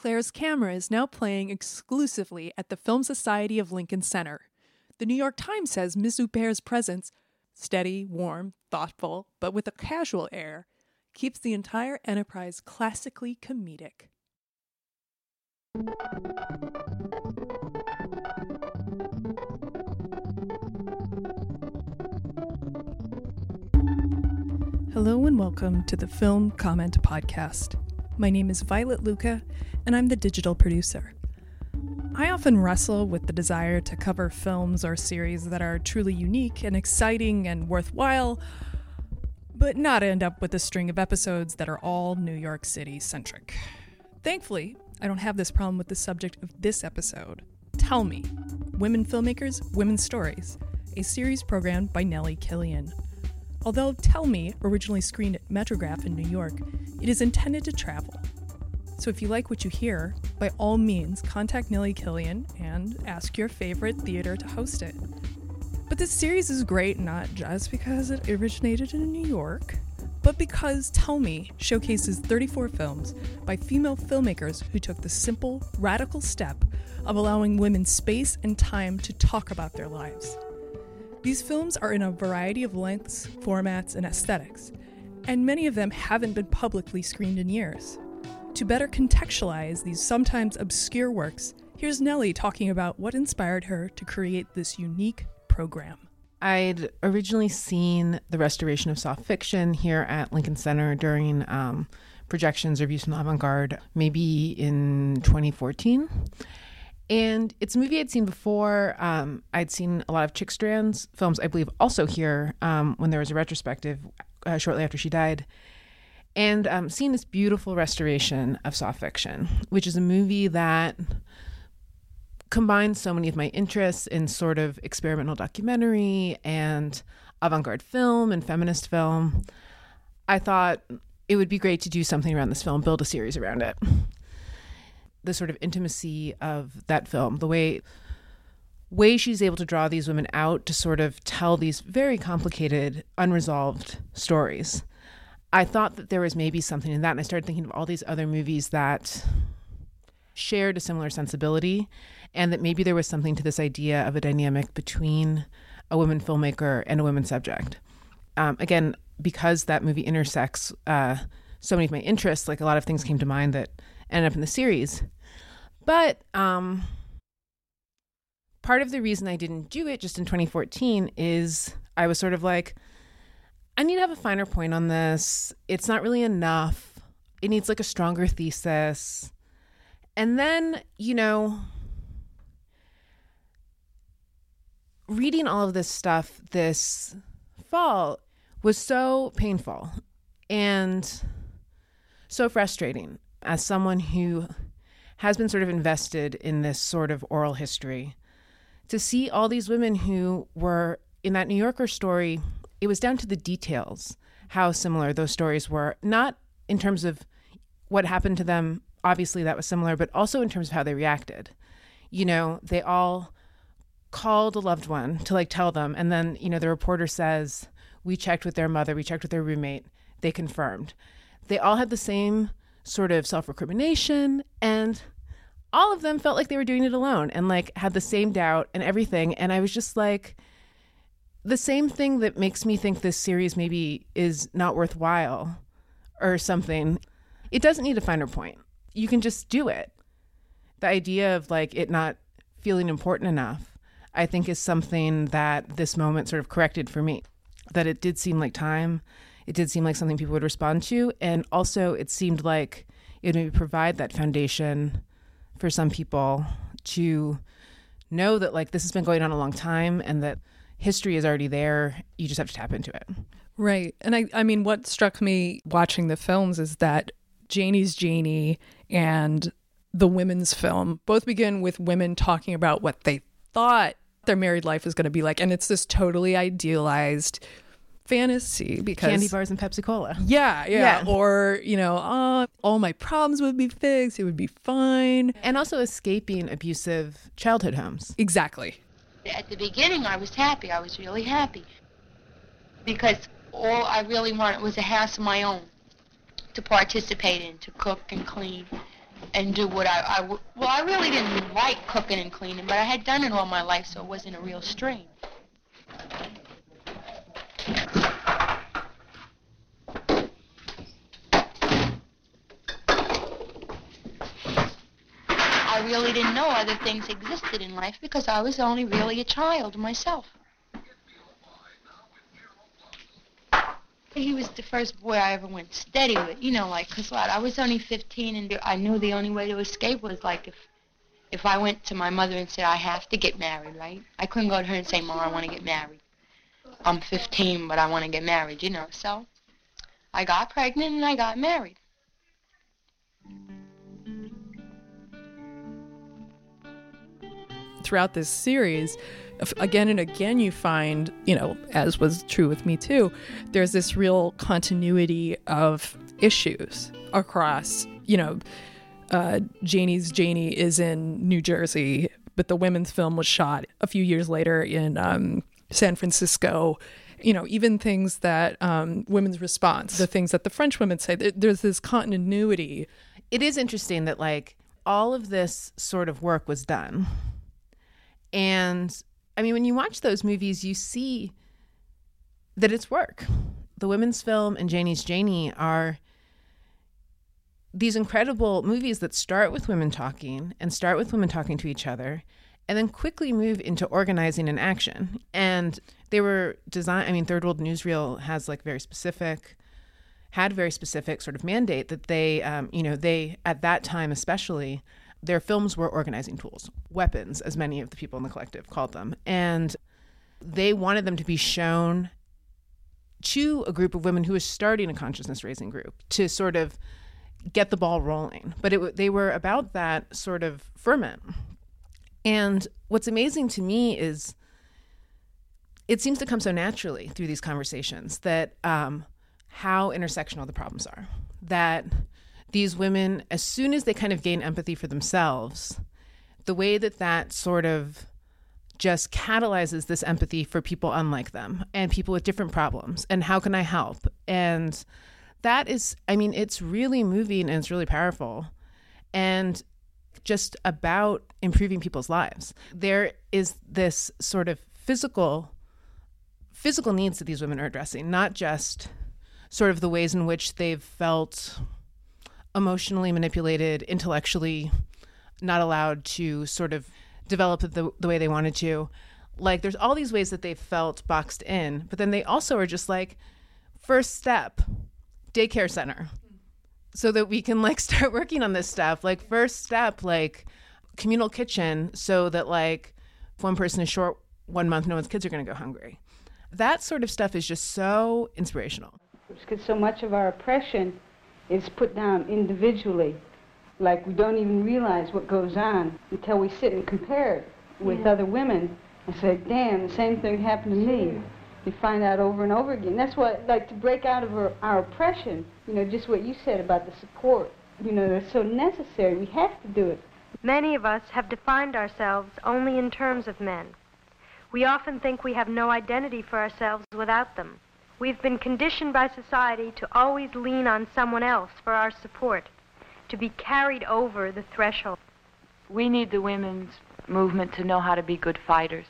Claire's camera is now playing exclusively at the Film Society of Lincoln Center. The New York Times says Miss Huppert's presence, steady, warm, thoughtful, but with a casual air, keeps the entire enterprise classically comedic. Hello and welcome to the Film Comment Podcast. My name is Violet Lucca, and I'm the digital producer. I often wrestle with the desire to cover films or series that are truly unique and exciting and worthwhile, but not end up with a string of episodes that are all New York City centric. Thankfully, I don't have this problem with the subject of this episode. Tell Me Women Filmmakers, Women's Stories, a series programmed by Nellie Killian. Although Tell Me originally screened at Metrograph in New York, it is intended to travel. So if you like what you hear, by all means contact Nellie Killian and ask your favorite theater to host it. But this series is great not just because it originated in New York, but because Tell Me showcases 34 films by female filmmakers who took the simple, radical step of allowing women space and time to talk about their lives. These films are in a variety of lengths, formats, and aesthetics, and many of them haven't been publicly screened in years. To better contextualize these sometimes obscure works, here's Nellie talking about what inspired her to create this unique program. I'd originally seen the restoration of soft fiction here at Lincoln Center during um, projections of Youth the Avant Garde, maybe in 2014. And it's a movie I'd seen before. Um, I'd seen a lot of Chick Strand's films, I believe, also here um, when there was a retrospective uh, shortly after she died. And um, this beautiful restoration of Soft Fiction, which is a movie that combines so many of my interests in sort of experimental documentary and avant garde film and feminist film. I thought it would be great to do something around this film, build a series around it the sort of intimacy of that film, the way way she's able to draw these women out to sort of tell these very complicated, unresolved stories. I thought that there was maybe something in that, and I started thinking of all these other movies that shared a similar sensibility, and that maybe there was something to this idea of a dynamic between a woman filmmaker and a woman subject. Um, again, because that movie intersects uh, so many of my interests, like a lot of things came to mind that ended up in the series. But um, part of the reason I didn't do it just in 2014 is I was sort of like, I need to have a finer point on this. It's not really enough. It needs like a stronger thesis. And then, you know, reading all of this stuff this fall was so painful and so frustrating as someone who has been sort of invested in this sort of oral history. To see all these women who were in that New Yorker story, it was down to the details how similar those stories were, not in terms of what happened to them, obviously that was similar, but also in terms of how they reacted. You know, they all called a loved one to like tell them, and then, you know, the reporter says, We checked with their mother, we checked with their roommate, they confirmed. They all had the same sort of self recrimination, and all of them felt like they were doing it alone and like had the same doubt and everything. And I was just like, the same thing that makes me think this series maybe is not worthwhile or something. It doesn't need a finer point. You can just do it. The idea of like it not feeling important enough, I think, is something that this moment sort of corrected for me. That it did seem like time it did seem like something people would respond to. And also, it seemed like it would provide that foundation for some people to know that, like, this has been going on a long time and that history is already there. You just have to tap into it. Right. And I, I mean, what struck me watching the films is that Janie's Janie and the women's film both begin with women talking about what they thought their married life was going to be like. And it's this totally idealized fantasy because candy bars and Pepsi Cola. Yeah, yeah, yeah. Or, you know, uh, all my problems would be fixed. It would be fine. And also escaping abusive childhood homes. Exactly. At the beginning, I was happy. I was really happy because all I really wanted was a house of my own to participate in, to cook and clean and do what I, I w- well, I really didn't like cooking and cleaning, but I had done it all my life, so it wasn't a real strain. Really didn't know other things existed in life because I was only really a child myself. He was the first boy I ever went steady with, you know, like, cause what, I was only 15 and I knew the only way to escape was like if, if I went to my mother and said, I have to get married, right? I couldn't go to her and say, Mom, I want to get married. I'm 15, but I want to get married, you know, so I got pregnant and I got married. Throughout this series, again and again, you find, you know, as was true with me too, there's this real continuity of issues across, you know, uh, Janie's Janie is in New Jersey, but the women's film was shot a few years later in um, San Francisco. You know, even things that um, women's response, the things that the French women say, there's this continuity. It is interesting that, like, all of this sort of work was done and I mean, when you watch those movies, you see that it's work. The women's film and Janie's Janie are these incredible movies that start with women talking and start with women talking to each other and then quickly move into organizing and action. And they were designed, I mean, Third World Newsreel has like very specific, had very specific sort of mandate that they, um, you know, they, at that time especially, their films were organizing tools, weapons, as many of the people in the collective called them. And they wanted them to be shown to a group of women who was starting a consciousness raising group to sort of get the ball rolling. But it, they were about that sort of ferment. And what's amazing to me is it seems to come so naturally through these conversations that um, how intersectional the problems are. That these women, as soon as they kind of gain empathy for themselves, the way that that sort of just catalyzes this empathy for people unlike them and people with different problems and how can I help? And that is, I mean, it's really moving and it's really powerful. And just about improving people's lives. There is this sort of physical physical needs that these women are addressing, not just sort of the ways in which they've felt emotionally manipulated, intellectually not allowed to sort of develop the, the way they wanted to. Like there's all these ways that they felt boxed in, but then they also are just like, first step, daycare center. So that we can like start working on this stuff. Like first step, like communal kitchen, so that like if one person is short one month, no one's kids are gonna go hungry. That sort of stuff is just so inspirational. Because so much of our oppression is put down individually. Like we don't even realize what goes on until we sit and compare it with yeah. other women and say, damn, the same thing happened to me. You find out over and over again. That's what, like, to break out of our, our oppression, you know, just what you said about the support, you know, that's so necessary. We have to do it. Many of us have defined ourselves only in terms of men. We often think we have no identity for ourselves without them. We've been conditioned by society to always lean on someone else for our support, to be carried over the threshold. We need the women's movement to know how to be good fighters.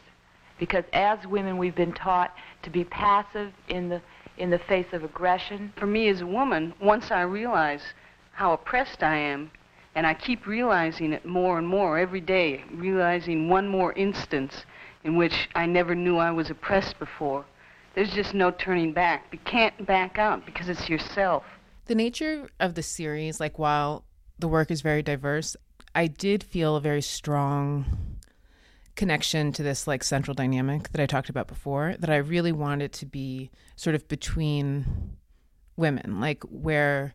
Because as women, we've been taught to be passive in the, in the face of aggression. For me as a woman, once I realize how oppressed I am, and I keep realizing it more and more every day, realizing one more instance in which I never knew I was oppressed before, there's just no turning back. You can't back out because it's yourself. The nature of the series, like while the work is very diverse, I did feel a very strong connection to this like central dynamic that I talked about before that I really wanted to be sort of between women, like where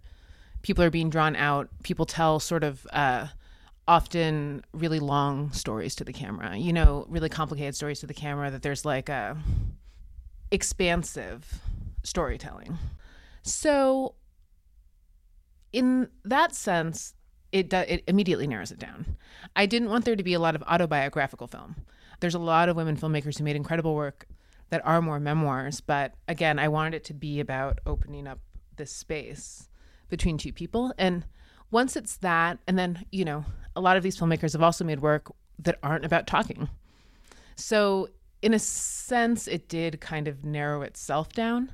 people are being drawn out, people tell sort of uh, often really long stories to the camera, you know, really complicated stories to the camera that there's like a expansive storytelling. So, in that sense, it do, it immediately narrows it down. I didn't want there to be a lot of autobiographical film. There's a lot of women filmmakers who made incredible work that are more memoirs, but again, I wanted it to be about opening up this space between two people. And once it's that, and then, you know, a lot of these filmmakers have also made work that aren't about talking. So, in a sense, it did kind of narrow itself down.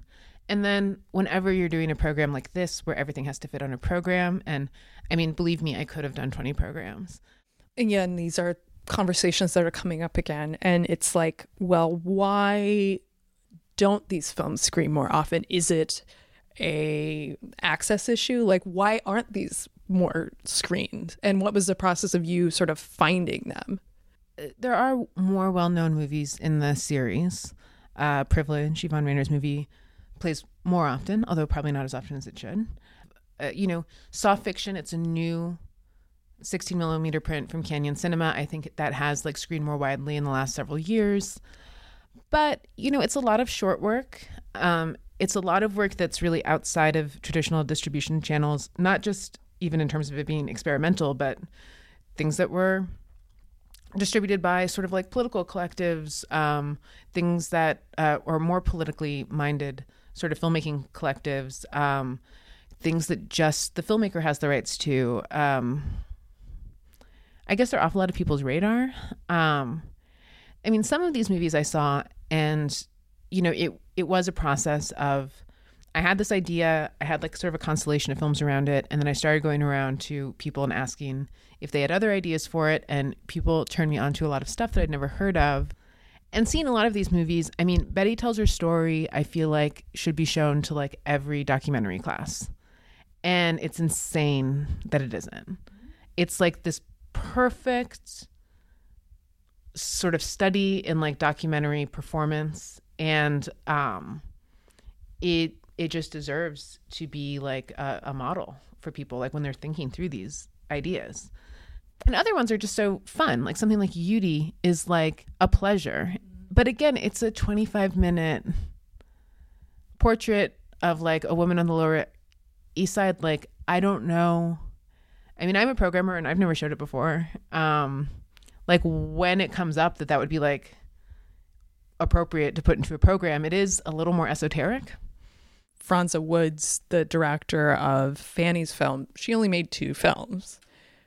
And then, whenever you're doing a program like this, where everything has to fit on a program, and I mean, believe me, I could have done 20 programs. And yeah, and these are conversations that are coming up again. And it's like, well, why don't these films screen more often? Is it a access issue? Like, why aren't these more screened? And what was the process of you sort of finding them? There are more well known movies in the series. Uh, Privilege, Yvonne Rainer's movie, plays more often, although probably not as often as it should. Uh, you know, soft fiction, it's a new 16 millimeter print from Canyon Cinema. I think that has like screened more widely in the last several years. But, you know, it's a lot of short work. Um, it's a lot of work that's really outside of traditional distribution channels, not just even in terms of it being experimental, but things that were distributed by sort of like political collectives, um, things that uh, are more politically minded sort of filmmaking collectives, um, things that just the filmmaker has the rights to. Um, I guess they're off a lot of people's radar. Um, I mean, some of these movies I saw, and you know, it it was a process of I had this idea, I had like sort of a constellation of films around it, and then I started going around to people and asking if they had other ideas for it, and people turned me on to a lot of stuff that I'd never heard of. And seeing a lot of these movies, I mean, Betty tells her story, I feel like should be shown to like every documentary class. And it's insane that it isn't. It's like this perfect sort of study in like documentary performance and um it it just deserves to be like a, a, model for people like when they're thinking through these ideas and other ones are just so fun like something like Judy is like a pleasure but again it's a 25 minute portrait of like a woman on the lower east side like i don't know I mean, I'm a programmer and I've never showed it before. Um, like when it comes up that that would be like appropriate to put into a program, it is a little more esoteric. Fronza Woods, the director of Fannie's film, she only made two films.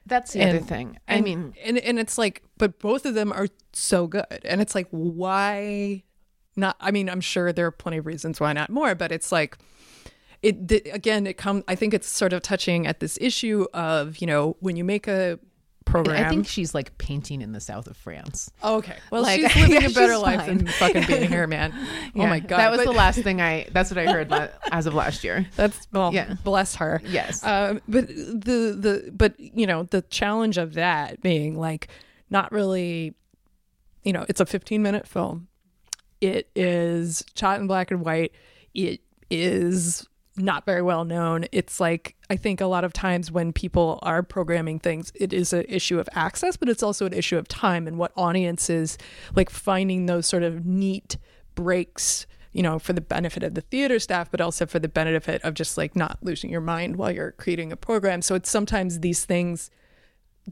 That's the and, other thing. I and, mean, and and it's like, but both of them are so good, and it's like, why not? I mean, I'm sure there are plenty of reasons why not more, but it's like it again it come i think it's sort of touching at this issue of you know when you make a program i think she's like painting in the south of france. Oh, okay. Well like, she's living yeah, a better life fine. than fucking being here man. Yeah, oh my god that was but, the last thing i that's what i heard la- as of last year. That's well yeah. bless her. Yes. Um, but the the but you know the challenge of that being like not really you know it's a 15 minute film. It is shot in black and white. It is not very well known. It's like I think a lot of times when people are programming things, it is an issue of access, but it's also an issue of time and what audiences like finding those sort of neat breaks, you know, for the benefit of the theater staff, but also for the benefit of just like not losing your mind while you're creating a program. So it's sometimes these things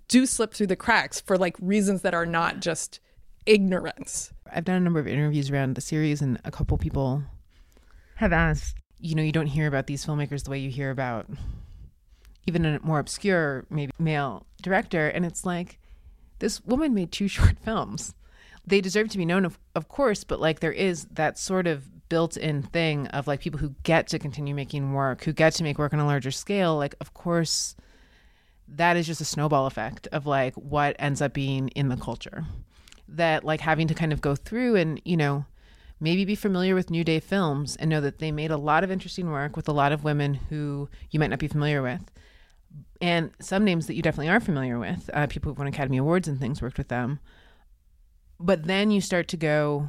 do slip through the cracks for like reasons that are not just ignorance. I've done a number of interviews around the series and a couple people have asked you know, you don't hear about these filmmakers the way you hear about even a more obscure, maybe male director. And it's like, this woman made two short films. They deserve to be known, of, of course, but like there is that sort of built in thing of like people who get to continue making work, who get to make work on a larger scale. Like, of course, that is just a snowball effect of like what ends up being in the culture. That like having to kind of go through and, you know, maybe be familiar with New Day films and know that they made a lot of interesting work with a lot of women who you might not be familiar with. And some names that you definitely are familiar with, uh, people who've won Academy Awards and things worked with them. But then you start to go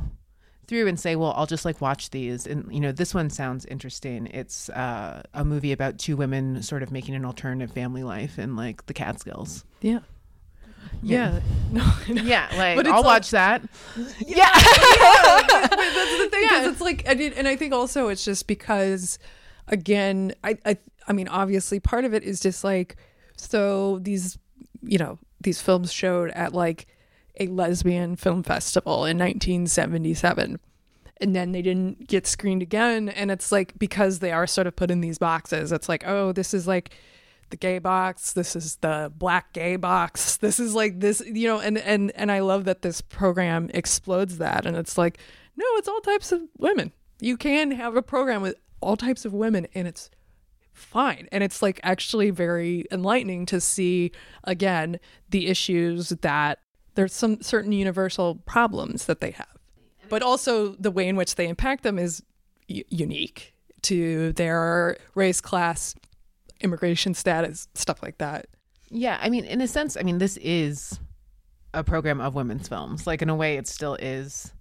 through and say, well, I'll just like watch these. And, you know, this one sounds interesting. It's uh, a movie about two women sort of making an alternative family life in like the Catskills. Yeah. Yeah. No, no. Yeah, like but I'll like, watch that. Yeah. yeah. That's the thing yeah. it's like and, and I think also it's just because again, I, I I mean obviously part of it is just like so these you know, these films showed at like a lesbian film festival in 1977 and then they didn't get screened again and it's like because they are sort of put in these boxes it's like oh this is like the gay box this is the black gay box this is like this you know and and and i love that this program explodes that and it's like no it's all types of women. You can have a program with all types of women and it's fine and it's like actually very enlightening to see again the issues that there's some certain universal problems that they have. But also the way in which they impact them is unique to their race class immigration status stuff like that Yeah, I mean, in a sense, I mean, this is a program of women's films. Like in a way, it still is.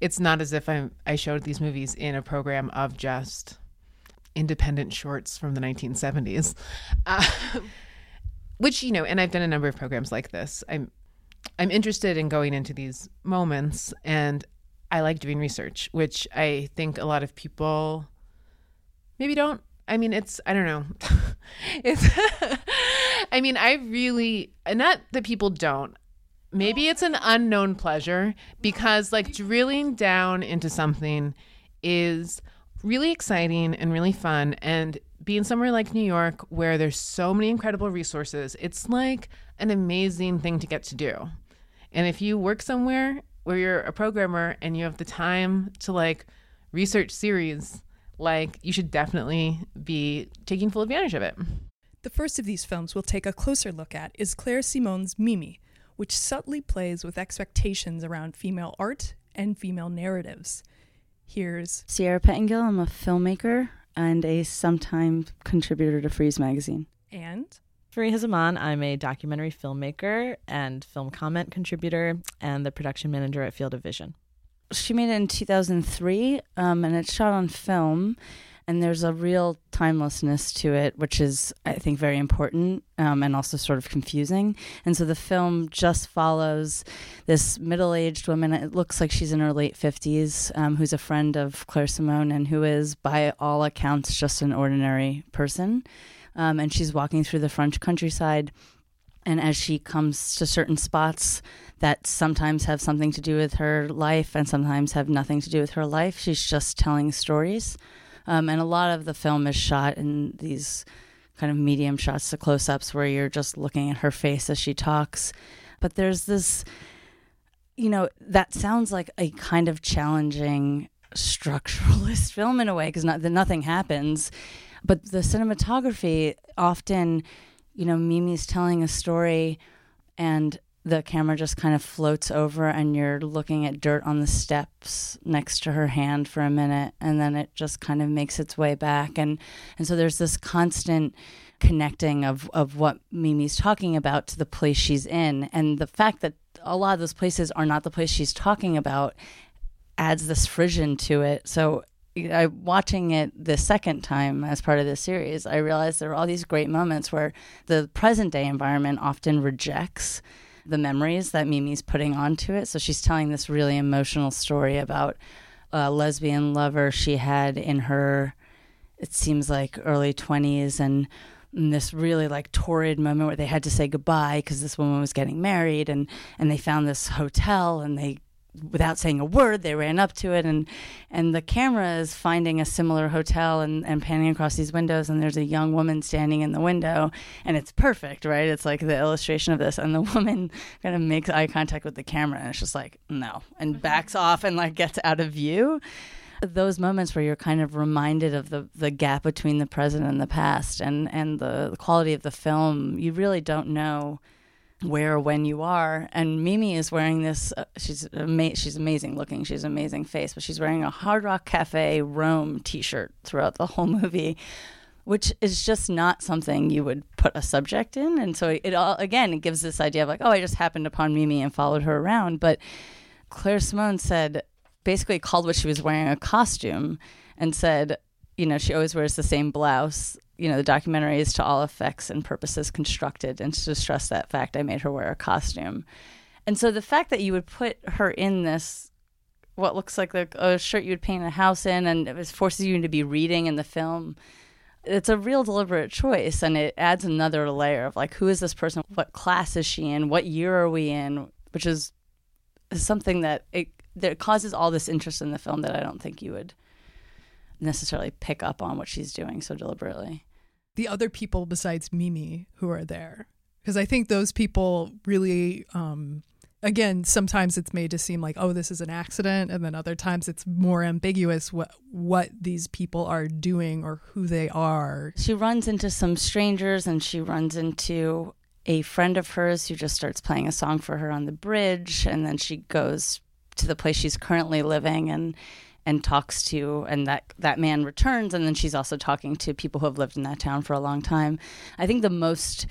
It's not as if I I showed these movies in a program of just independent shorts from the 1970s, uh, which you know. And I've done a number of programs like this. I'm I'm interested in going into these moments, and I like doing research, which I think a lot of people maybe don't. I mean, it's I don't know. it's I mean, I really not that people don't. Maybe it's an unknown pleasure because like drilling down into something is really exciting and really fun and being somewhere like New York where there's so many incredible resources, it's like an amazing thing to get to do. And if you work somewhere where you're a programmer and you have the time to like research series, like you should definitely be taking full advantage of it. The first of these films we'll take a closer look at is Claire Simon's Mimi, which subtly plays with expectations around female art and female narratives. Here's Sierra Pettengill. I'm a filmmaker and a sometime contributor to Frieze magazine. and Farihah Zaman, I'm a documentary filmmaker and film comment contributor and the production manager at Field of Vision. She made it in 2003, um, and it's shot on film. And there's a real timelessness to it, which is, I think, very important um, and also sort of confusing. And so the film just follows this middle aged woman. It looks like she's in her late 50s, um, who's a friend of Claire Simon and who is, by all accounts, just an ordinary person. Um, and she's walking through the French countryside. And as she comes to certain spots that sometimes have something to do with her life and sometimes have nothing to do with her life, she's just telling stories. Um, and a lot of the film is shot in these kind of medium shots to close ups where you're just looking at her face as she talks. But there's this, you know, that sounds like a kind of challenging structuralist film in a way because not, nothing happens. But the cinematography often, you know, Mimi's telling a story and the camera just kind of floats over and you're looking at dirt on the steps next to her hand for a minute and then it just kind of makes its way back. And and so there's this constant connecting of of what Mimi's talking about to the place she's in. And the fact that a lot of those places are not the place she's talking about adds this frisson to it. So I watching it the second time as part of this series, I realized there are all these great moments where the present day environment often rejects the memories that Mimi's putting onto it. So she's telling this really emotional story about a lesbian lover she had in her, it seems like early 20s, and this really like torrid moment where they had to say goodbye because this woman was getting married and and they found this hotel and they without saying a word they ran up to it and and the camera is finding a similar hotel and, and panning across these windows and there's a young woman standing in the window and it's perfect right? It's like the illustration of this and the woman kind of makes eye contact with the camera and it's just like no and mm-hmm. backs off and like gets out of view. Those moments where you're kind of reminded of the the gap between the present and the past and and the, the quality of the film you really don't know where when you are. And Mimi is wearing this. Uh, she's ama- she's amazing looking. She's amazing face, but she's wearing a Hard Rock Cafe Rome T-shirt throughout the whole movie, which is just not something you would put a subject in. And so it all again it gives this idea of like, oh, I just happened upon Mimi and followed her around. But Claire Simon said basically called what she was wearing a costume and said, you know, she always wears the same blouse you know, the documentary is to all effects and purposes constructed. And to stress that fact, I made her wear a costume. And so the fact that you would put her in this, what looks like the, a shirt you would paint a house in, and it forces you to be reading in the film, it's a real deliberate choice. And it adds another layer of like, who is this person? What class is she in? What year are we in? Which is, something that it, that causes all this interest in the film that I don't think you would necessarily pick up on what she's doing so deliberately. The other people besides Mimi who are there. Because I think those people really, um, again, sometimes it's made to seem like, oh, this is an accident. And then other times it's more ambiguous what, what these people are doing or who they are. She runs into some strangers and she runs into a friend of hers who just starts playing a song for her on the bridge. And then she goes to the place she's currently living and and talks to and that that man returns and then she's also talking to people who have lived in that town for a long time. I think the most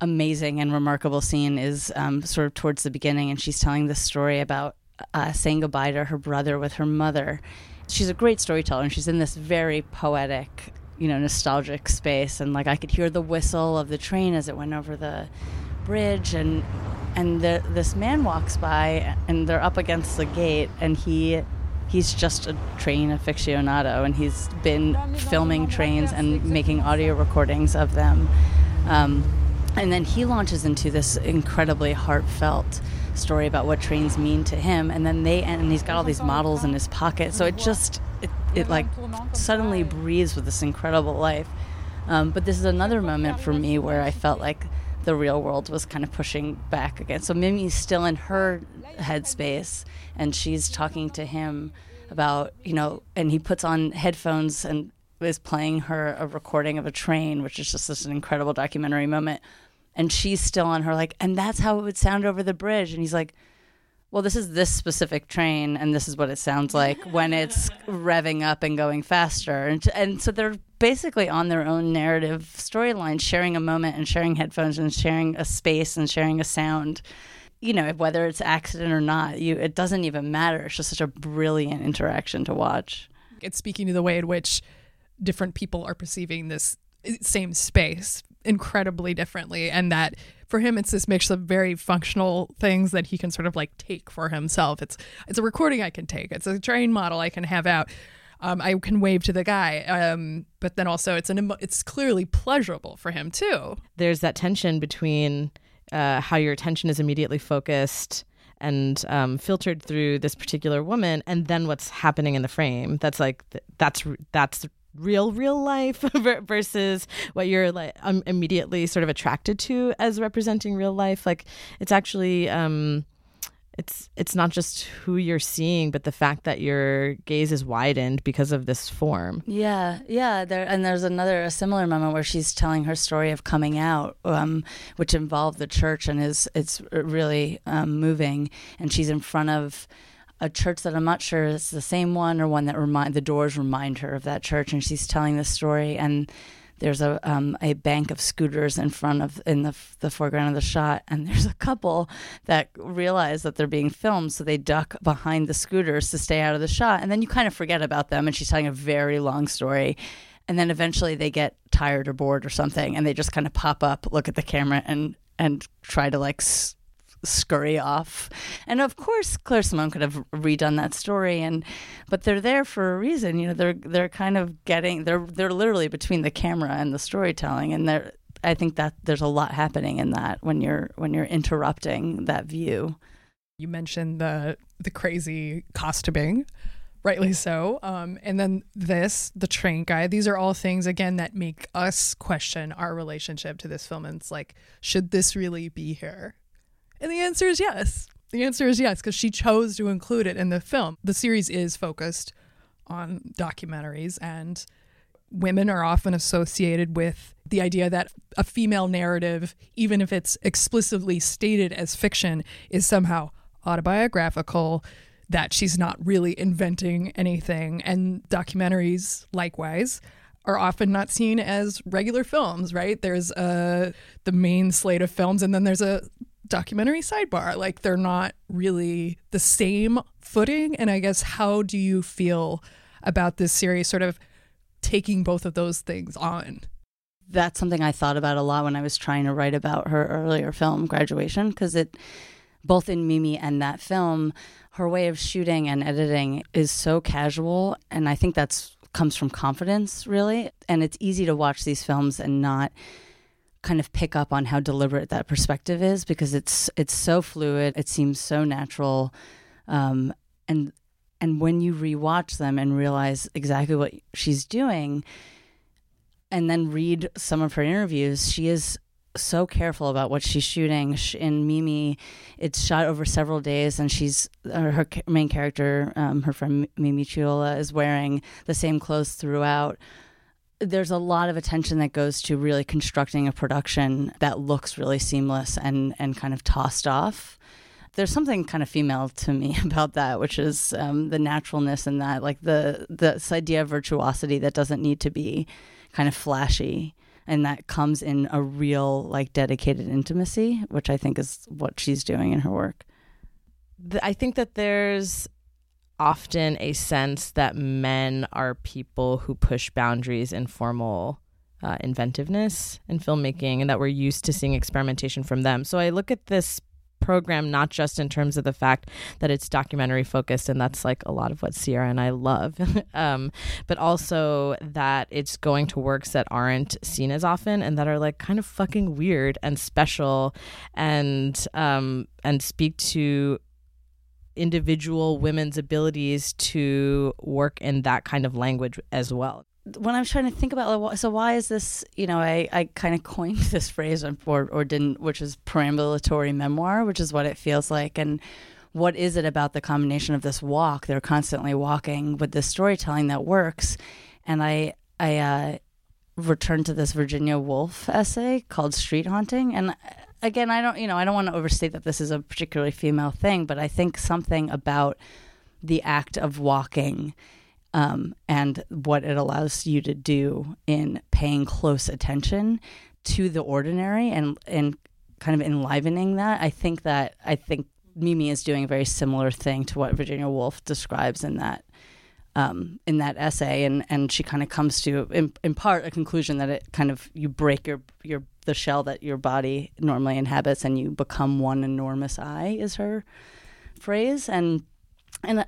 amazing and remarkable scene is um, sort of towards the beginning and she's telling this story about uh, saying goodbye to her brother with her mother. She's a great storyteller and she's in this very poetic you know nostalgic space and like i could hear the whistle of the train as it went over the bridge and and the, this man walks by and they're up against the gate and he he's just a train aficionado and he's been filming trains and making audio recordings of them. Um, and then he launches into this incredibly heartfelt story about what trains mean to him. And then they, and he's got all these models in his pocket. So it just, it, it like suddenly breathes with this incredible life. Um, but this is another moment for me where I felt like the real world was kind of pushing back again. So Mimi's still in her headspace and she's talking to him about, you know, and he puts on headphones and is playing her a recording of a train, which is just such an incredible documentary moment. And she's still on her, like, and that's how it would sound over the bridge. And he's like, well, this is this specific train, and this is what it sounds like when it's revving up and going faster. And, and so they're basically on their own narrative storyline, sharing a moment and sharing headphones and sharing a space and sharing a sound. You know, whether it's accident or not, you it doesn't even matter. It's just such a brilliant interaction to watch. It's speaking to the way in which different people are perceiving this uh, same space incredibly differently and that for him it's this mix of very functional things that he can sort of like take for himself it's it's a recording i can take it's a train model i can have out um, I can wave to the guy, um, but then also it's an it's clearly pleasurable for him too. There's that tension between uh, how your attention is immediately focused and um, filtered through this particular woman, and then what's happening in the frame. That's like that's that's real real life versus what you're like um, immediately sort of attracted to as representing real life like it's actually um it's it's not just who you're seeing but the fact that your gaze is widened because of this form yeah yeah there and there's another a similar moment where she's telling her story of coming out um, which involved the church and is it's really um, moving and she's in front of a church that I'm not sure is the same one or one that remind the doors remind her of that church, and she's telling the story. And there's a um, a bank of scooters in front of in the the foreground of the shot, and there's a couple that realize that they're being filmed, so they duck behind the scooters to stay out of the shot, and then you kind of forget about them. And she's telling a very long story. And then eventually they get tired or bored or something, and they just kind of pop up, look at the camera, and and try to like scurry off. And of course, Claire Simon could have redone that story, and but they're there for a reason. You know, they're they're kind of getting they're they're literally between the camera and the storytelling, and they're. I think that there's a lot happening in that when you're when you're interrupting that view. You mentioned the the crazy costuming, rightly so. Um, and then this, the train guy. These are all things again that make us question our relationship to this film. And it's like, should this really be here? And the answer is yes. The answer is yes, because she chose to include it in the film. The series is focused on documentaries, and women are often associated with the idea that a female narrative, even if it's explicitly stated as fiction, is somehow autobiographical, that she's not really inventing anything. And documentaries, likewise, are often not seen as regular films, right? There's uh, the main slate of films, and then there's a documentary sidebar. Like they're not really the same footing. And I guess how do you feel about this series sort of taking both of those things on? That's something I thought about a lot when I was trying to write about her earlier film, Graduation, because it, both in Mimi and that film, her way of shooting and editing is so casual. And I think that's comes from confidence, really. And it's easy to watch these films and not kind of pick up on how deliberate that perspective is because it's it's so fluid. It seems so natural, um, and and when you rewatch them and realize exactly what she's doing, and then read some of her interviews, she is so careful about what she's shooting. In Mimi, it's shot over several days, and she's her main character, um, her friend Mimi Chiola, is wearing the same clothes throughout. There's a lot of attention that goes to really constructing a production that looks really seamless and and kind of tossed off. There's something kind of female to me about that, which is um, the naturalness and that, like the this idea of virtuosity that doesn't need to be kind of flashy and that comes in a real like dedicated intimacy which i think is what she's doing in her work i think that there's often a sense that men are people who push boundaries in formal uh, inventiveness in filmmaking and that we're used to seeing experimentation from them. So i look at this program, not just in terms of the fact that it's documentary focused, and that's like a lot of what Sierra and I love, um, but also that it's going to works that aren't seen as often and that are like kind of fucking weird and special, and um, and speak to individual women's abilities to work in that kind of language as well? When I was trying to think about so why is this you know I, I kind of coined this phrase or or didn't which is perambulatory memoir which is what it feels like. And what is it about the combination of this walk? They're constantly walking with this storytelling that works. And I I uh, returned to this Virginia Woolf essay called Street Haunting. And again I don't you know I don't want to overstate that this is a particularly female thing but I think something about the act of walking um, and what it allows you to do in paying close attention to the ordinary and and kind of enlivening that. I think that I think Mimi is doing a very similar thing to what Virginia Woolf describes in that um, in that essay, and and she kind of comes to in, in part a conclusion that it kind of you break your your the shell that your body normally inhabits, and you become one enormous eye is her phrase, and and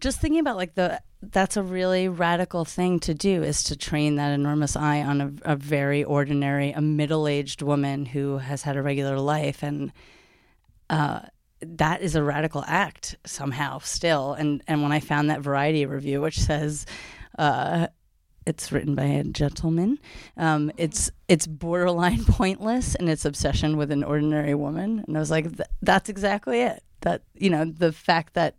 just thinking about like the that's a really radical thing to do is to train that enormous eye on a, a very ordinary a middle-aged woman who has had a regular life. And uh, that is a radical act somehow still. And and when i found that variety review which says uh, it's written by a gentleman. Um, it's it's borderline pointless in its obsession with an ordinary woman, and I was like, that's exactly it. That you know, the fact that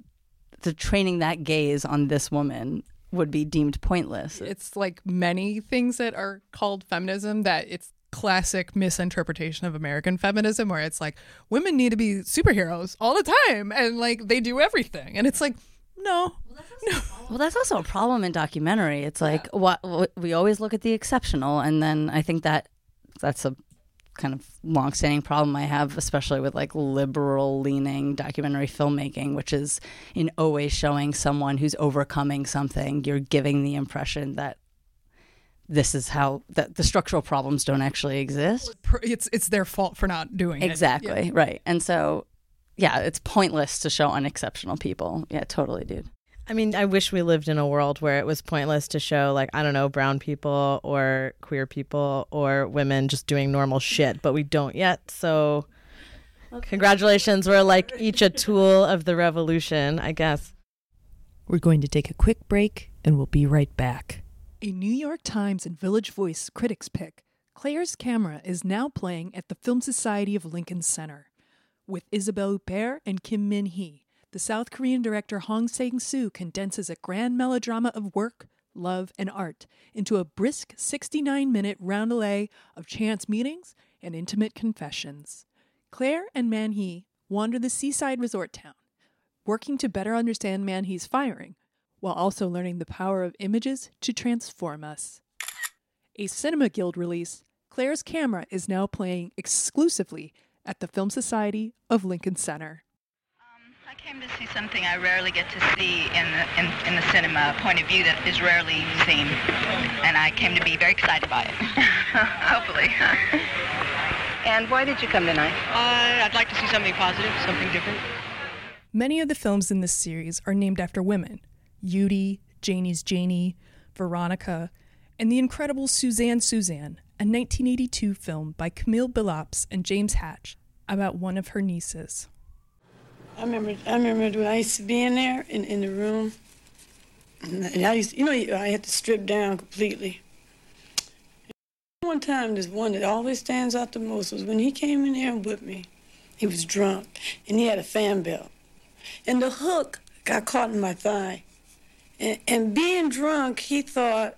the training that gaze on this woman would be deemed pointless. It's like many things that are called feminism that it's classic misinterpretation of American feminism where it's like women need to be superheroes all the time and like they do everything. And it's like, no. no. Well, that's also a problem in documentary. It's like yeah. what, what we always look at the exceptional, and then I think that that's a kind of longstanding problem I have, especially with like liberal leaning documentary filmmaking, which is in always showing someone who's overcoming something. You're giving the impression that this is how that the structural problems don't actually exist. It's it's their fault for not doing exactly, it. Exactly, yeah. right. And so yeah, it's pointless to show unexceptional people. Yeah, totally, dude. I mean, I wish we lived in a world where it was pointless to show, like, I don't know, brown people or queer people or women just doing normal shit, but we don't yet. So, okay. congratulations. We're like each a tool of the revolution, I guess. We're going to take a quick break and we'll be right back. A New York Times and Village Voice critics pick Claire's Camera is now playing at the Film Society of Lincoln Center with Isabelle Huppert and Kim Min Hee the South Korean director Hong Sang-soo condenses a grand melodrama of work, love, and art into a brisk 69 minute roundelay of chance meetings and intimate confessions. Claire and Man Hee wander the seaside resort town, working to better understand Man Hee's firing, while also learning the power of images to transform us. A Cinema Guild release, Claire's Camera is now playing exclusively at the Film Society of Lincoln Center. I came to see something I rarely get to see in the, in, in the cinema, a point of view that is rarely seen. And I came to be very excited by it. Hopefully. and why did you come tonight? Uh, I'd like to see something positive, something different. Many of the films in this series are named after women. Judy, Janie's Janie, Veronica, and the incredible Suzanne Suzanne, a 1982 film by Camille Billops and James Hatch about one of her nieces. I remember, I remember I used to be in there in, in the room, and I used, you know, I had to strip down completely. One time, this one that always stands out the most was when he came in here with me. He was drunk, and he had a fan belt. And the hook got caught in my thigh. And, and being drunk, he thought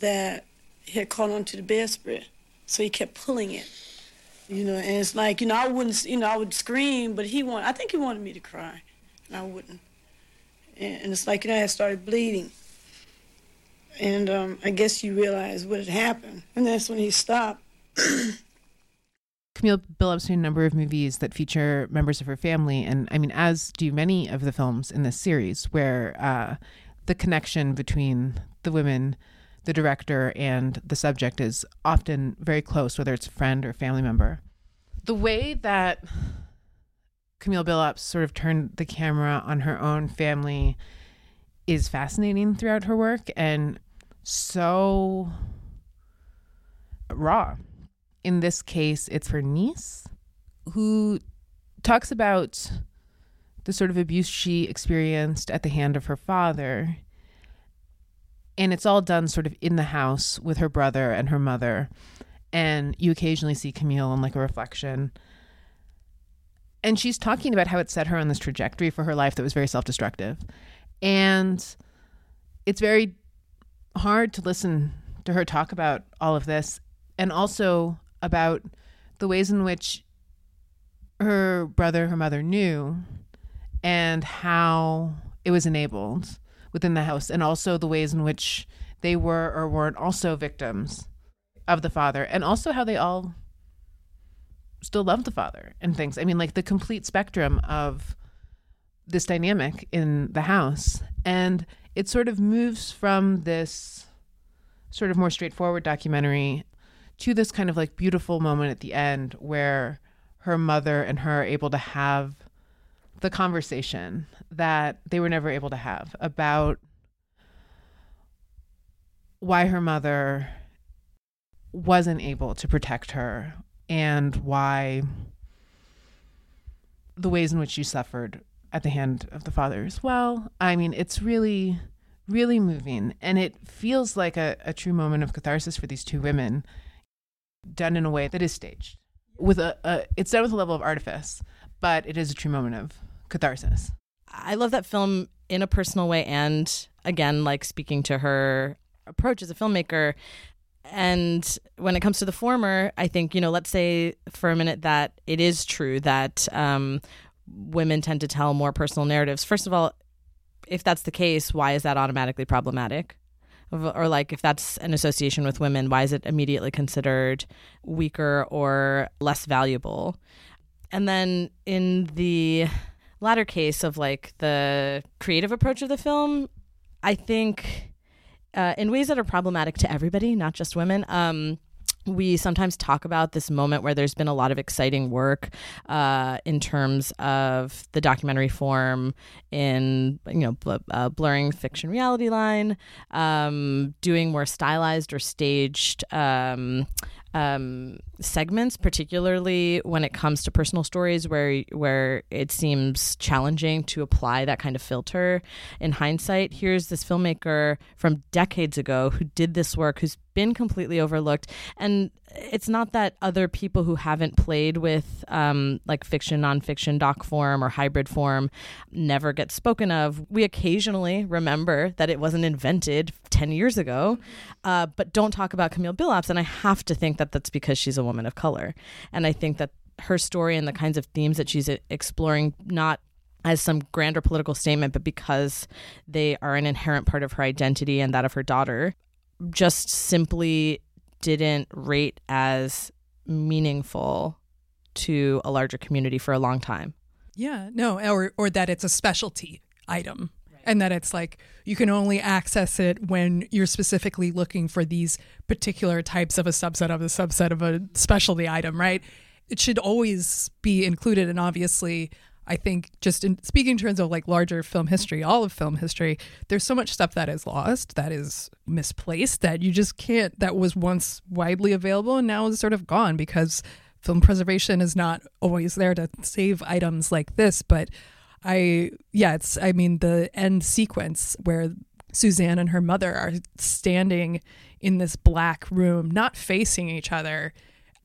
that he had caught onto the bedspread. So he kept pulling it. You know, and it's like, you know, I wouldn't, you know, I would scream, but he wanted, I think he wanted me to cry, and I wouldn't. And, and it's like, you know, I started bleeding. And um, I guess you realize what had happened. And that's when he stopped. Camille Billops made a number of movies that feature members of her family, and I mean, as do many of the films in this series, where uh, the connection between the women, the director, and the subject is often very close, whether it's a friend or family member. The way that Camille Billops sort of turned the camera on her own family is fascinating throughout her work and so raw in this case, it's her niece who talks about the sort of abuse she experienced at the hand of her father. And it's all done sort of in the house with her brother and her mother. And you occasionally see Camille in like a reflection. And she's talking about how it set her on this trajectory for her life that was very self destructive. And it's very hard to listen to her talk about all of this and also about the ways in which her brother, her mother knew, and how it was enabled within the house, and also the ways in which they were or weren't also victims of the father, and also how they all still love the father and things. I mean, like the complete spectrum of this dynamic in the house. And it sort of moves from this sort of more straightforward documentary to this kind of like beautiful moment at the end where her mother and her are able to have the conversation that they were never able to have about why her mother wasn't able to protect her and why the ways in which she suffered at the hand of the father as well. I mean, it's really, really moving. And it feels like a, a true moment of catharsis for these two women done in a way that is staged with a, a it's done with a level of artifice but it is a true moment of catharsis. I love that film in a personal way and again like speaking to her approach as a filmmaker. And when it comes to the former I think you know let's say for a minute that it is true that um, women tend to tell more personal narratives. First of all if that's the case why is that automatically problematic? Or like if that's an association with women, why is it immediately considered weaker or less valuable? And then in the latter case of like the creative approach of the film, I think uh, in ways that are problematic to everybody, not just women. Um, we sometimes talk about this moment where there's been a lot of exciting work uh, in terms of the documentary form in you know bl- uh, blurring fiction reality line um, doing more stylized or staged um, um, segments, particularly when it comes to personal stories where where it seems challenging to apply that kind of filter. In hindsight, here's this filmmaker from decades ago who did this work, who's been completely overlooked, and it's not that other people who haven't played with um, like fiction, nonfiction, doc form, or hybrid form never get spoken of. We occasionally remember that it wasn't invented 10 years ago, uh, but don't talk about Camille Billops. And I have to think that that's because she's a woman of color. And I think that her story and the kinds of themes that she's exploring, not as some grander political statement, but because they are an inherent part of her identity and that of her daughter, just simply didn't rate as meaningful to a larger community for a long time. Yeah, no, or or that it's a specialty item. And that it's like you can only access it when you're specifically looking for these particular types of a subset of a subset of a specialty item, right? It should always be included. And obviously, I think just in speaking in terms of like larger film history, all of film history, there's so much stuff that is lost, that is misplaced, that you just can't, that was once widely available and now is sort of gone because film preservation is not always there to save items like this. But I, yeah, it's, I mean, the end sequence where Suzanne and her mother are standing in this black room, not facing each other,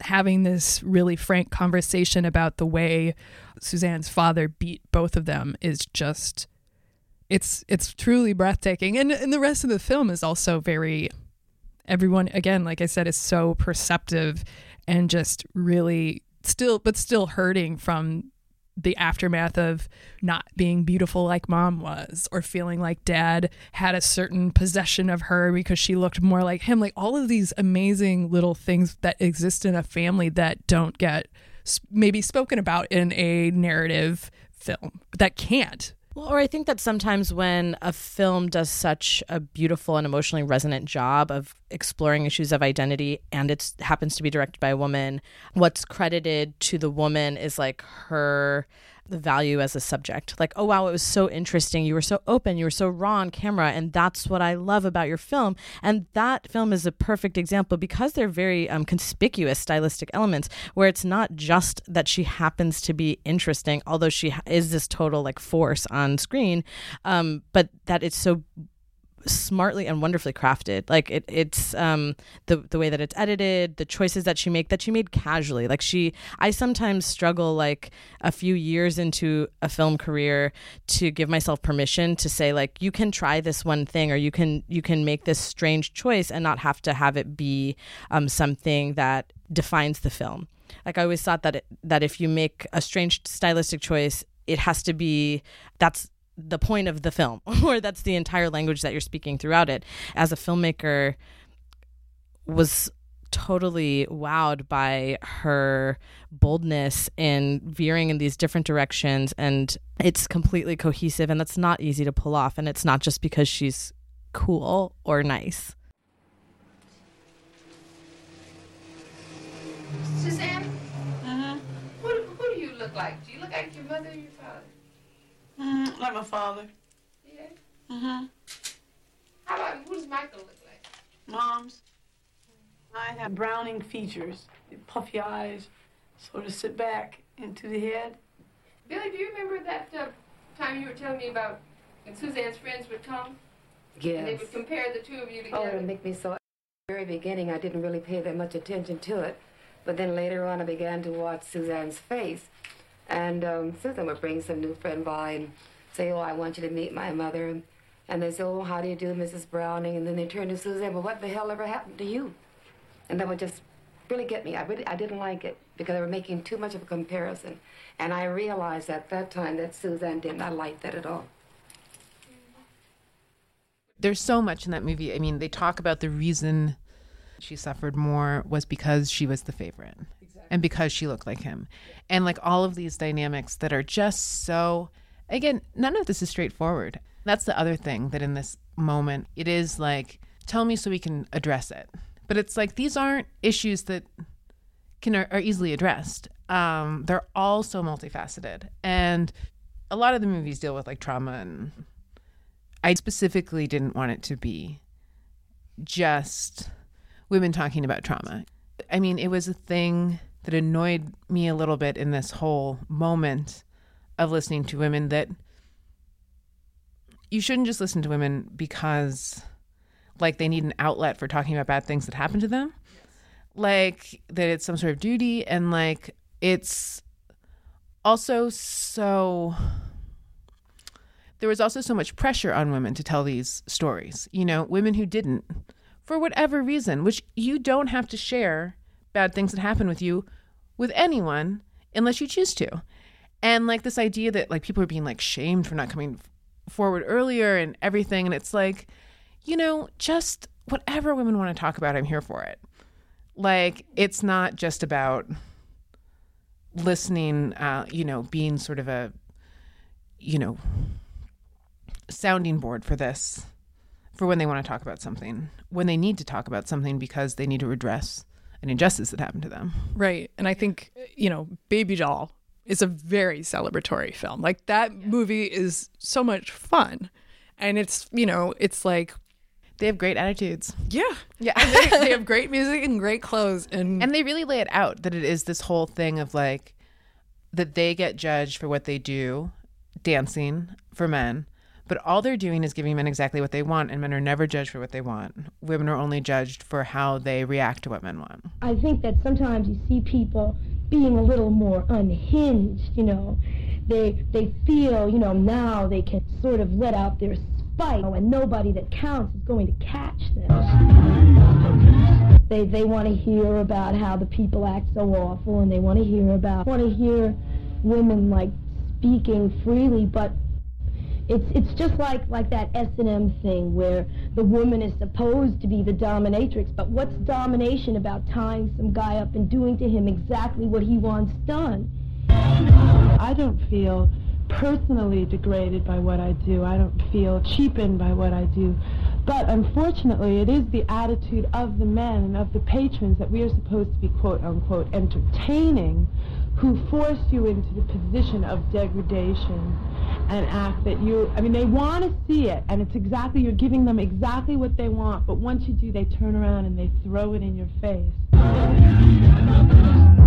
having this really frank conversation about the way Suzanne's father beat both of them is just it's it's truly breathtaking. And and the rest of the film is also very everyone again, like I said, is so perceptive and just really still but still hurting from the aftermath of not being beautiful like mom was or feeling like dad had a certain possession of her because she looked more like him. Like all of these amazing little things that exist in a family that don't get maybe spoken about in a narrative film that can't well, or I think that sometimes when a film does such a beautiful and emotionally resonant job of exploring issues of identity and it happens to be directed by a woman, what's credited to the woman is like her the value as a subject. Like, oh wow, it was so interesting. You were so open. You were so raw on camera, and that's what I love about your film. And that film is a perfect example because they're very um, conspicuous stylistic elements, where it's not just that she happens to be interesting, although she is this total like force on screen, um, but that it's so smartly and wonderfully crafted. Like it, it's um, the the way that it's edited, the choices that she make that she made casually. Like she, I sometimes struggle like a few years into a film career to give myself permission to say like you can try this one thing or you can you can make this strange choice and not have to have it be um, something that defines the film. Like I always thought that it, that if you make a strange stylistic choice, it has to be that's the point of the film or that's the entire language that you're speaking throughout it as a filmmaker was totally wowed by her boldness in veering in these different directions and it's completely cohesive and that's not easy to pull off and it's not just because she's cool or nice Suzanne, uh-huh. what, who do you look like? Do you look like your mother or your father? Like my father. Yeah. Mm-hmm. How about, what does Michael look like? Mom's. I have browning features, puffy eyes, sort of sit back into the head. Billy, do you remember that uh, time you were telling me about when Suzanne's friends would come? Yes. And they would compare the two of you together. Oh, together? it make me so. At the very beginning, I didn't really pay that much attention to it, but then later on, I began to watch Suzanne's face, and um, Susan would bring some new friend by and say, "Oh, I want you to meet my mother," and, and they say, "Oh, how do you do, Mrs. Browning?" And then they turn to Suzanne, "Well, what the hell ever happened to you?" And that would just really get me. I really, I didn't like it because they were making too much of a comparison, and I realized at that time that Suzanne did not like that at all. There's so much in that movie. I mean, they talk about the reason she suffered more was because she was the favorite and because she looked like him. And like all of these dynamics that are just so, again, none of this is straightforward. That's the other thing that in this moment, it is like, tell me so we can address it. But it's like, these aren't issues that can are, are easily addressed. Um, they're all so multifaceted. And a lot of the movies deal with like trauma and I specifically didn't want it to be just women talking about trauma. I mean, it was a thing that annoyed me a little bit in this whole moment of listening to women that you shouldn't just listen to women because like they need an outlet for talking about bad things that happen to them. Like that it's some sort of duty and like it's also so there was also so much pressure on women to tell these stories. You know, women who didn't, for whatever reason, which you don't have to share bad things that happen with you with anyone unless you choose to. And like this idea that like people are being like shamed for not coming forward earlier and everything. And it's like, you know, just whatever women want to talk about, I'm here for it. Like, it's not just about listening, uh, you know, being sort of a, you know, sounding board for this for when they want to talk about something, when they need to talk about something because they need to redress an injustice that happened to them. Right. And I think, you know, Baby Doll is a very celebratory film. Like that yeah. movie is so much fun. And it's, you know, it's like they have great attitudes. Yeah. Yeah. they, they have great music and great clothes and and they really lay it out that it is this whole thing of like that they get judged for what they do, dancing for men, But all they're doing is giving men exactly what they want, and men are never judged for what they want. Women are only judged for how they react to what men want. I think that sometimes you see people being a little more unhinged, you know. They they feel, you know, now they can sort of let out their spite and nobody that counts is going to catch them. They they want to hear about how the people act so awful and they want to hear about want to hear women like speaking freely, but it's it's just like like that S and M thing where the woman is supposed to be the dominatrix, but what's domination about tying some guy up and doing to him exactly what he wants done? I don't feel personally degraded by what I do. I don't feel cheapened by what I do. But unfortunately, it is the attitude of the men and of the patrons that we are supposed to be quote unquote entertaining who force you into the position of degradation and act that you, I mean, they want to see it, and it's exactly, you're giving them exactly what they want, but once you do, they turn around and they throw it in your face.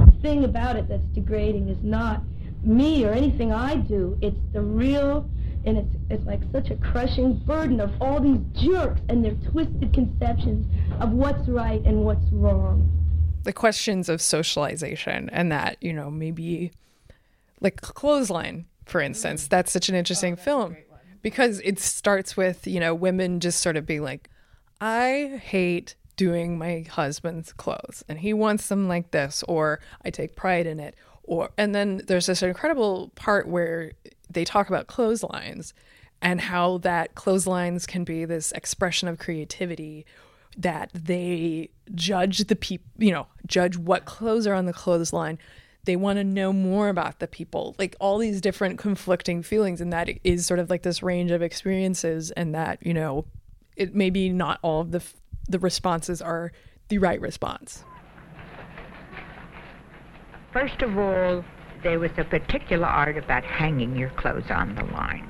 The thing about it that's degrading is not me or anything I do, it's the real, and it's, it's like such a crushing burden of all these jerks and their twisted conceptions of what's right and what's wrong the questions of socialization and that you know maybe like clothesline for instance mm. that's such an interesting oh, film because it starts with you know women just sort of being like i hate doing my husband's clothes and he wants them like this or i take pride in it or and then there's this incredible part where they talk about clotheslines and how that clotheslines can be this expression of creativity that they judge the people, you know, judge what clothes are on the clothesline. They want to know more about the people, like all these different conflicting feelings, and that is sort of like this range of experiences, and that you know, it maybe not all of the the responses are the right response. First of all, there was a particular art about hanging your clothes on the line.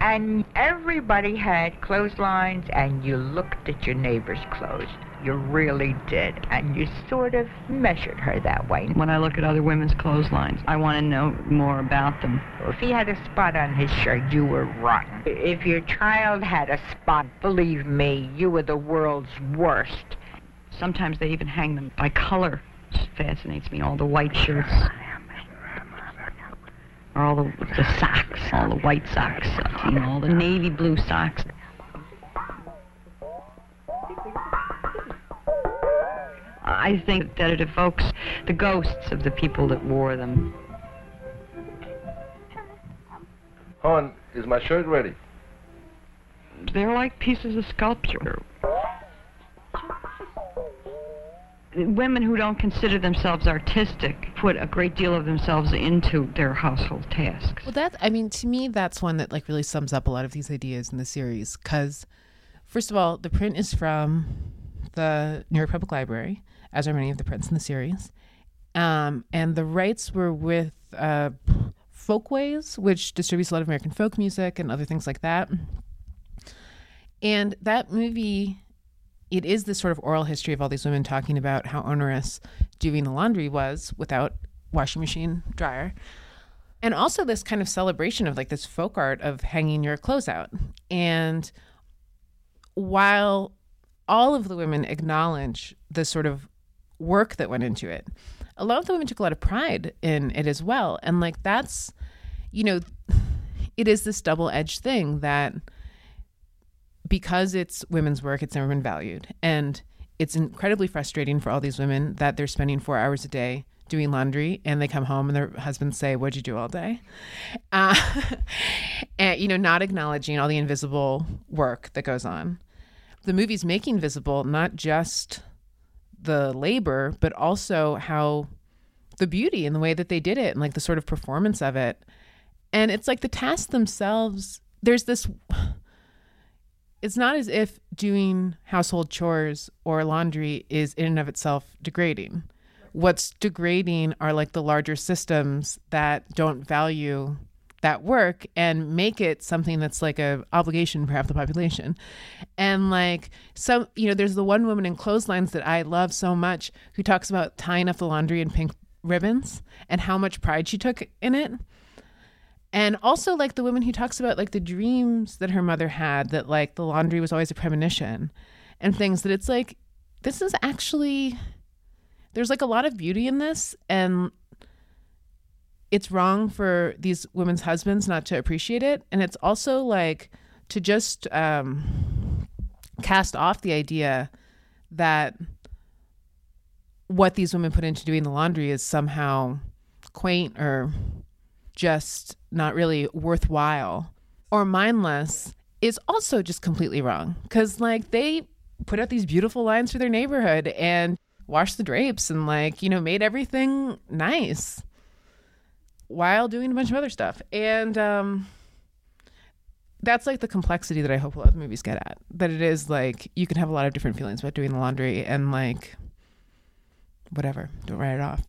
And everybody had clotheslines, and you looked at your neighbor's clothes. You really did. And you sort of measured her that way. When I look at other women's clotheslines, I want to know more about them. If he had a spot on his shirt, you were rotten. If your child had a spot, believe me, you were the world's worst. Sometimes they even hang them by color. It fascinates me, all the white shirts all the, the socks, all the white socks, you know, all the navy blue socks. I think that it evokes the ghosts of the people that wore them. Hon, is my shirt ready? They're like pieces of sculpture women who don't consider themselves artistic put a great deal of themselves into their household tasks. Well, that I mean, to me, that's one that like really sums up a lot of these ideas in the series. Because, first of all, the print is from the New York Public Library, as are many of the prints in the series, um, and the rights were with uh, Folkways, which distributes a lot of American folk music and other things like that. And that movie it is this sort of oral history of all these women talking about how onerous doing the laundry was without washing machine dryer. And also this kind of celebration of like this folk art of hanging your clothes out. And while all of the women acknowledge the sort of work that went into it a lot of the women took a lot of pride in it as well. And like that's you know it is this double-edged thing that because it's women's work, it's never been valued. And it's incredibly frustrating for all these women that they're spending four hours a day doing laundry and they come home and their husbands say, What'd you do all day? Uh, and, you know, not acknowledging all the invisible work that goes on. The movie's making visible not just the labor, but also how the beauty and the way that they did it and like the sort of performance of it. And it's like the tasks themselves, there's this it's not as if doing household chores or laundry is in and of itself degrading. What's degrading are like the larger systems that don't value that work and make it something that's like a obligation for half the population. And like some you know, there's the one woman in clotheslines that I love so much who talks about tying up the laundry in pink ribbons and how much pride she took in it. And also like the woman who talks about like the dreams that her mother had that like the laundry was always a premonition and things that it's like this is actually there's like a lot of beauty in this and it's wrong for these women's husbands not to appreciate it. And it's also like to just um cast off the idea that what these women put into doing the laundry is somehow quaint or just not really worthwhile or mindless is also just completely wrong. Because like they put out these beautiful lines for their neighborhood and washed the drapes and like you know made everything nice while doing a bunch of other stuff. And um that's like the complexity that i hope a lot of movies get at that it is like you can have a lot of different feelings about doing the laundry and like whatever don't write it off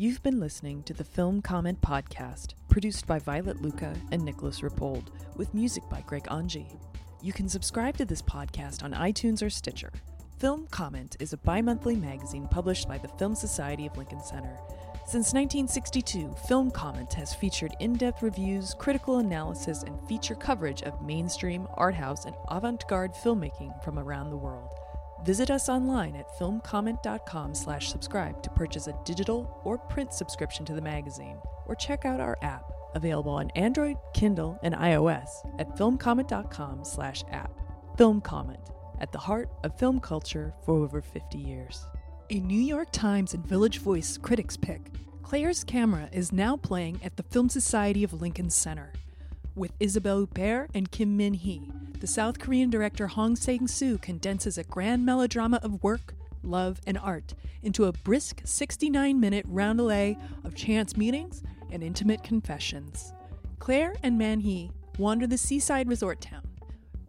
You've been listening to the Film Comment Podcast, produced by Violet Lucca and Nicholas Rapold, with music by Greg Anji. You can subscribe to this podcast on iTunes or Stitcher. Film Comment is a bi monthly magazine published by the Film Society of Lincoln Center. Since 1962, Film Comment has featured in depth reviews, critical analysis, and feature coverage of mainstream, art house, and avant garde filmmaking from around the world. Visit us online at filmcomment.com slash subscribe to purchase a digital or print subscription to the magazine, or check out our app, available on Android, Kindle, and iOS at filmcomment.com slash app. Film Comment, at the heart of film culture for over 50 years. A New York Times and Village Voice critics pick, Claire's Camera is now playing at the Film Society of Lincoln Center. With Isabelle Huppert and Kim Min Hee, the South Korean director Hong Sang-soo condenses a grand melodrama of work, love, and art into a brisk 69-minute roundelay of chance meetings and intimate confessions. Claire and Man Hee wander the seaside resort town,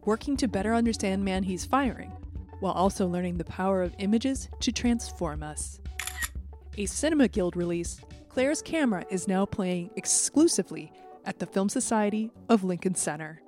working to better understand Man Hee's firing, while also learning the power of images to transform us. A Cinema Guild release, Claire's Camera is now playing exclusively at the Film Society of Lincoln Center.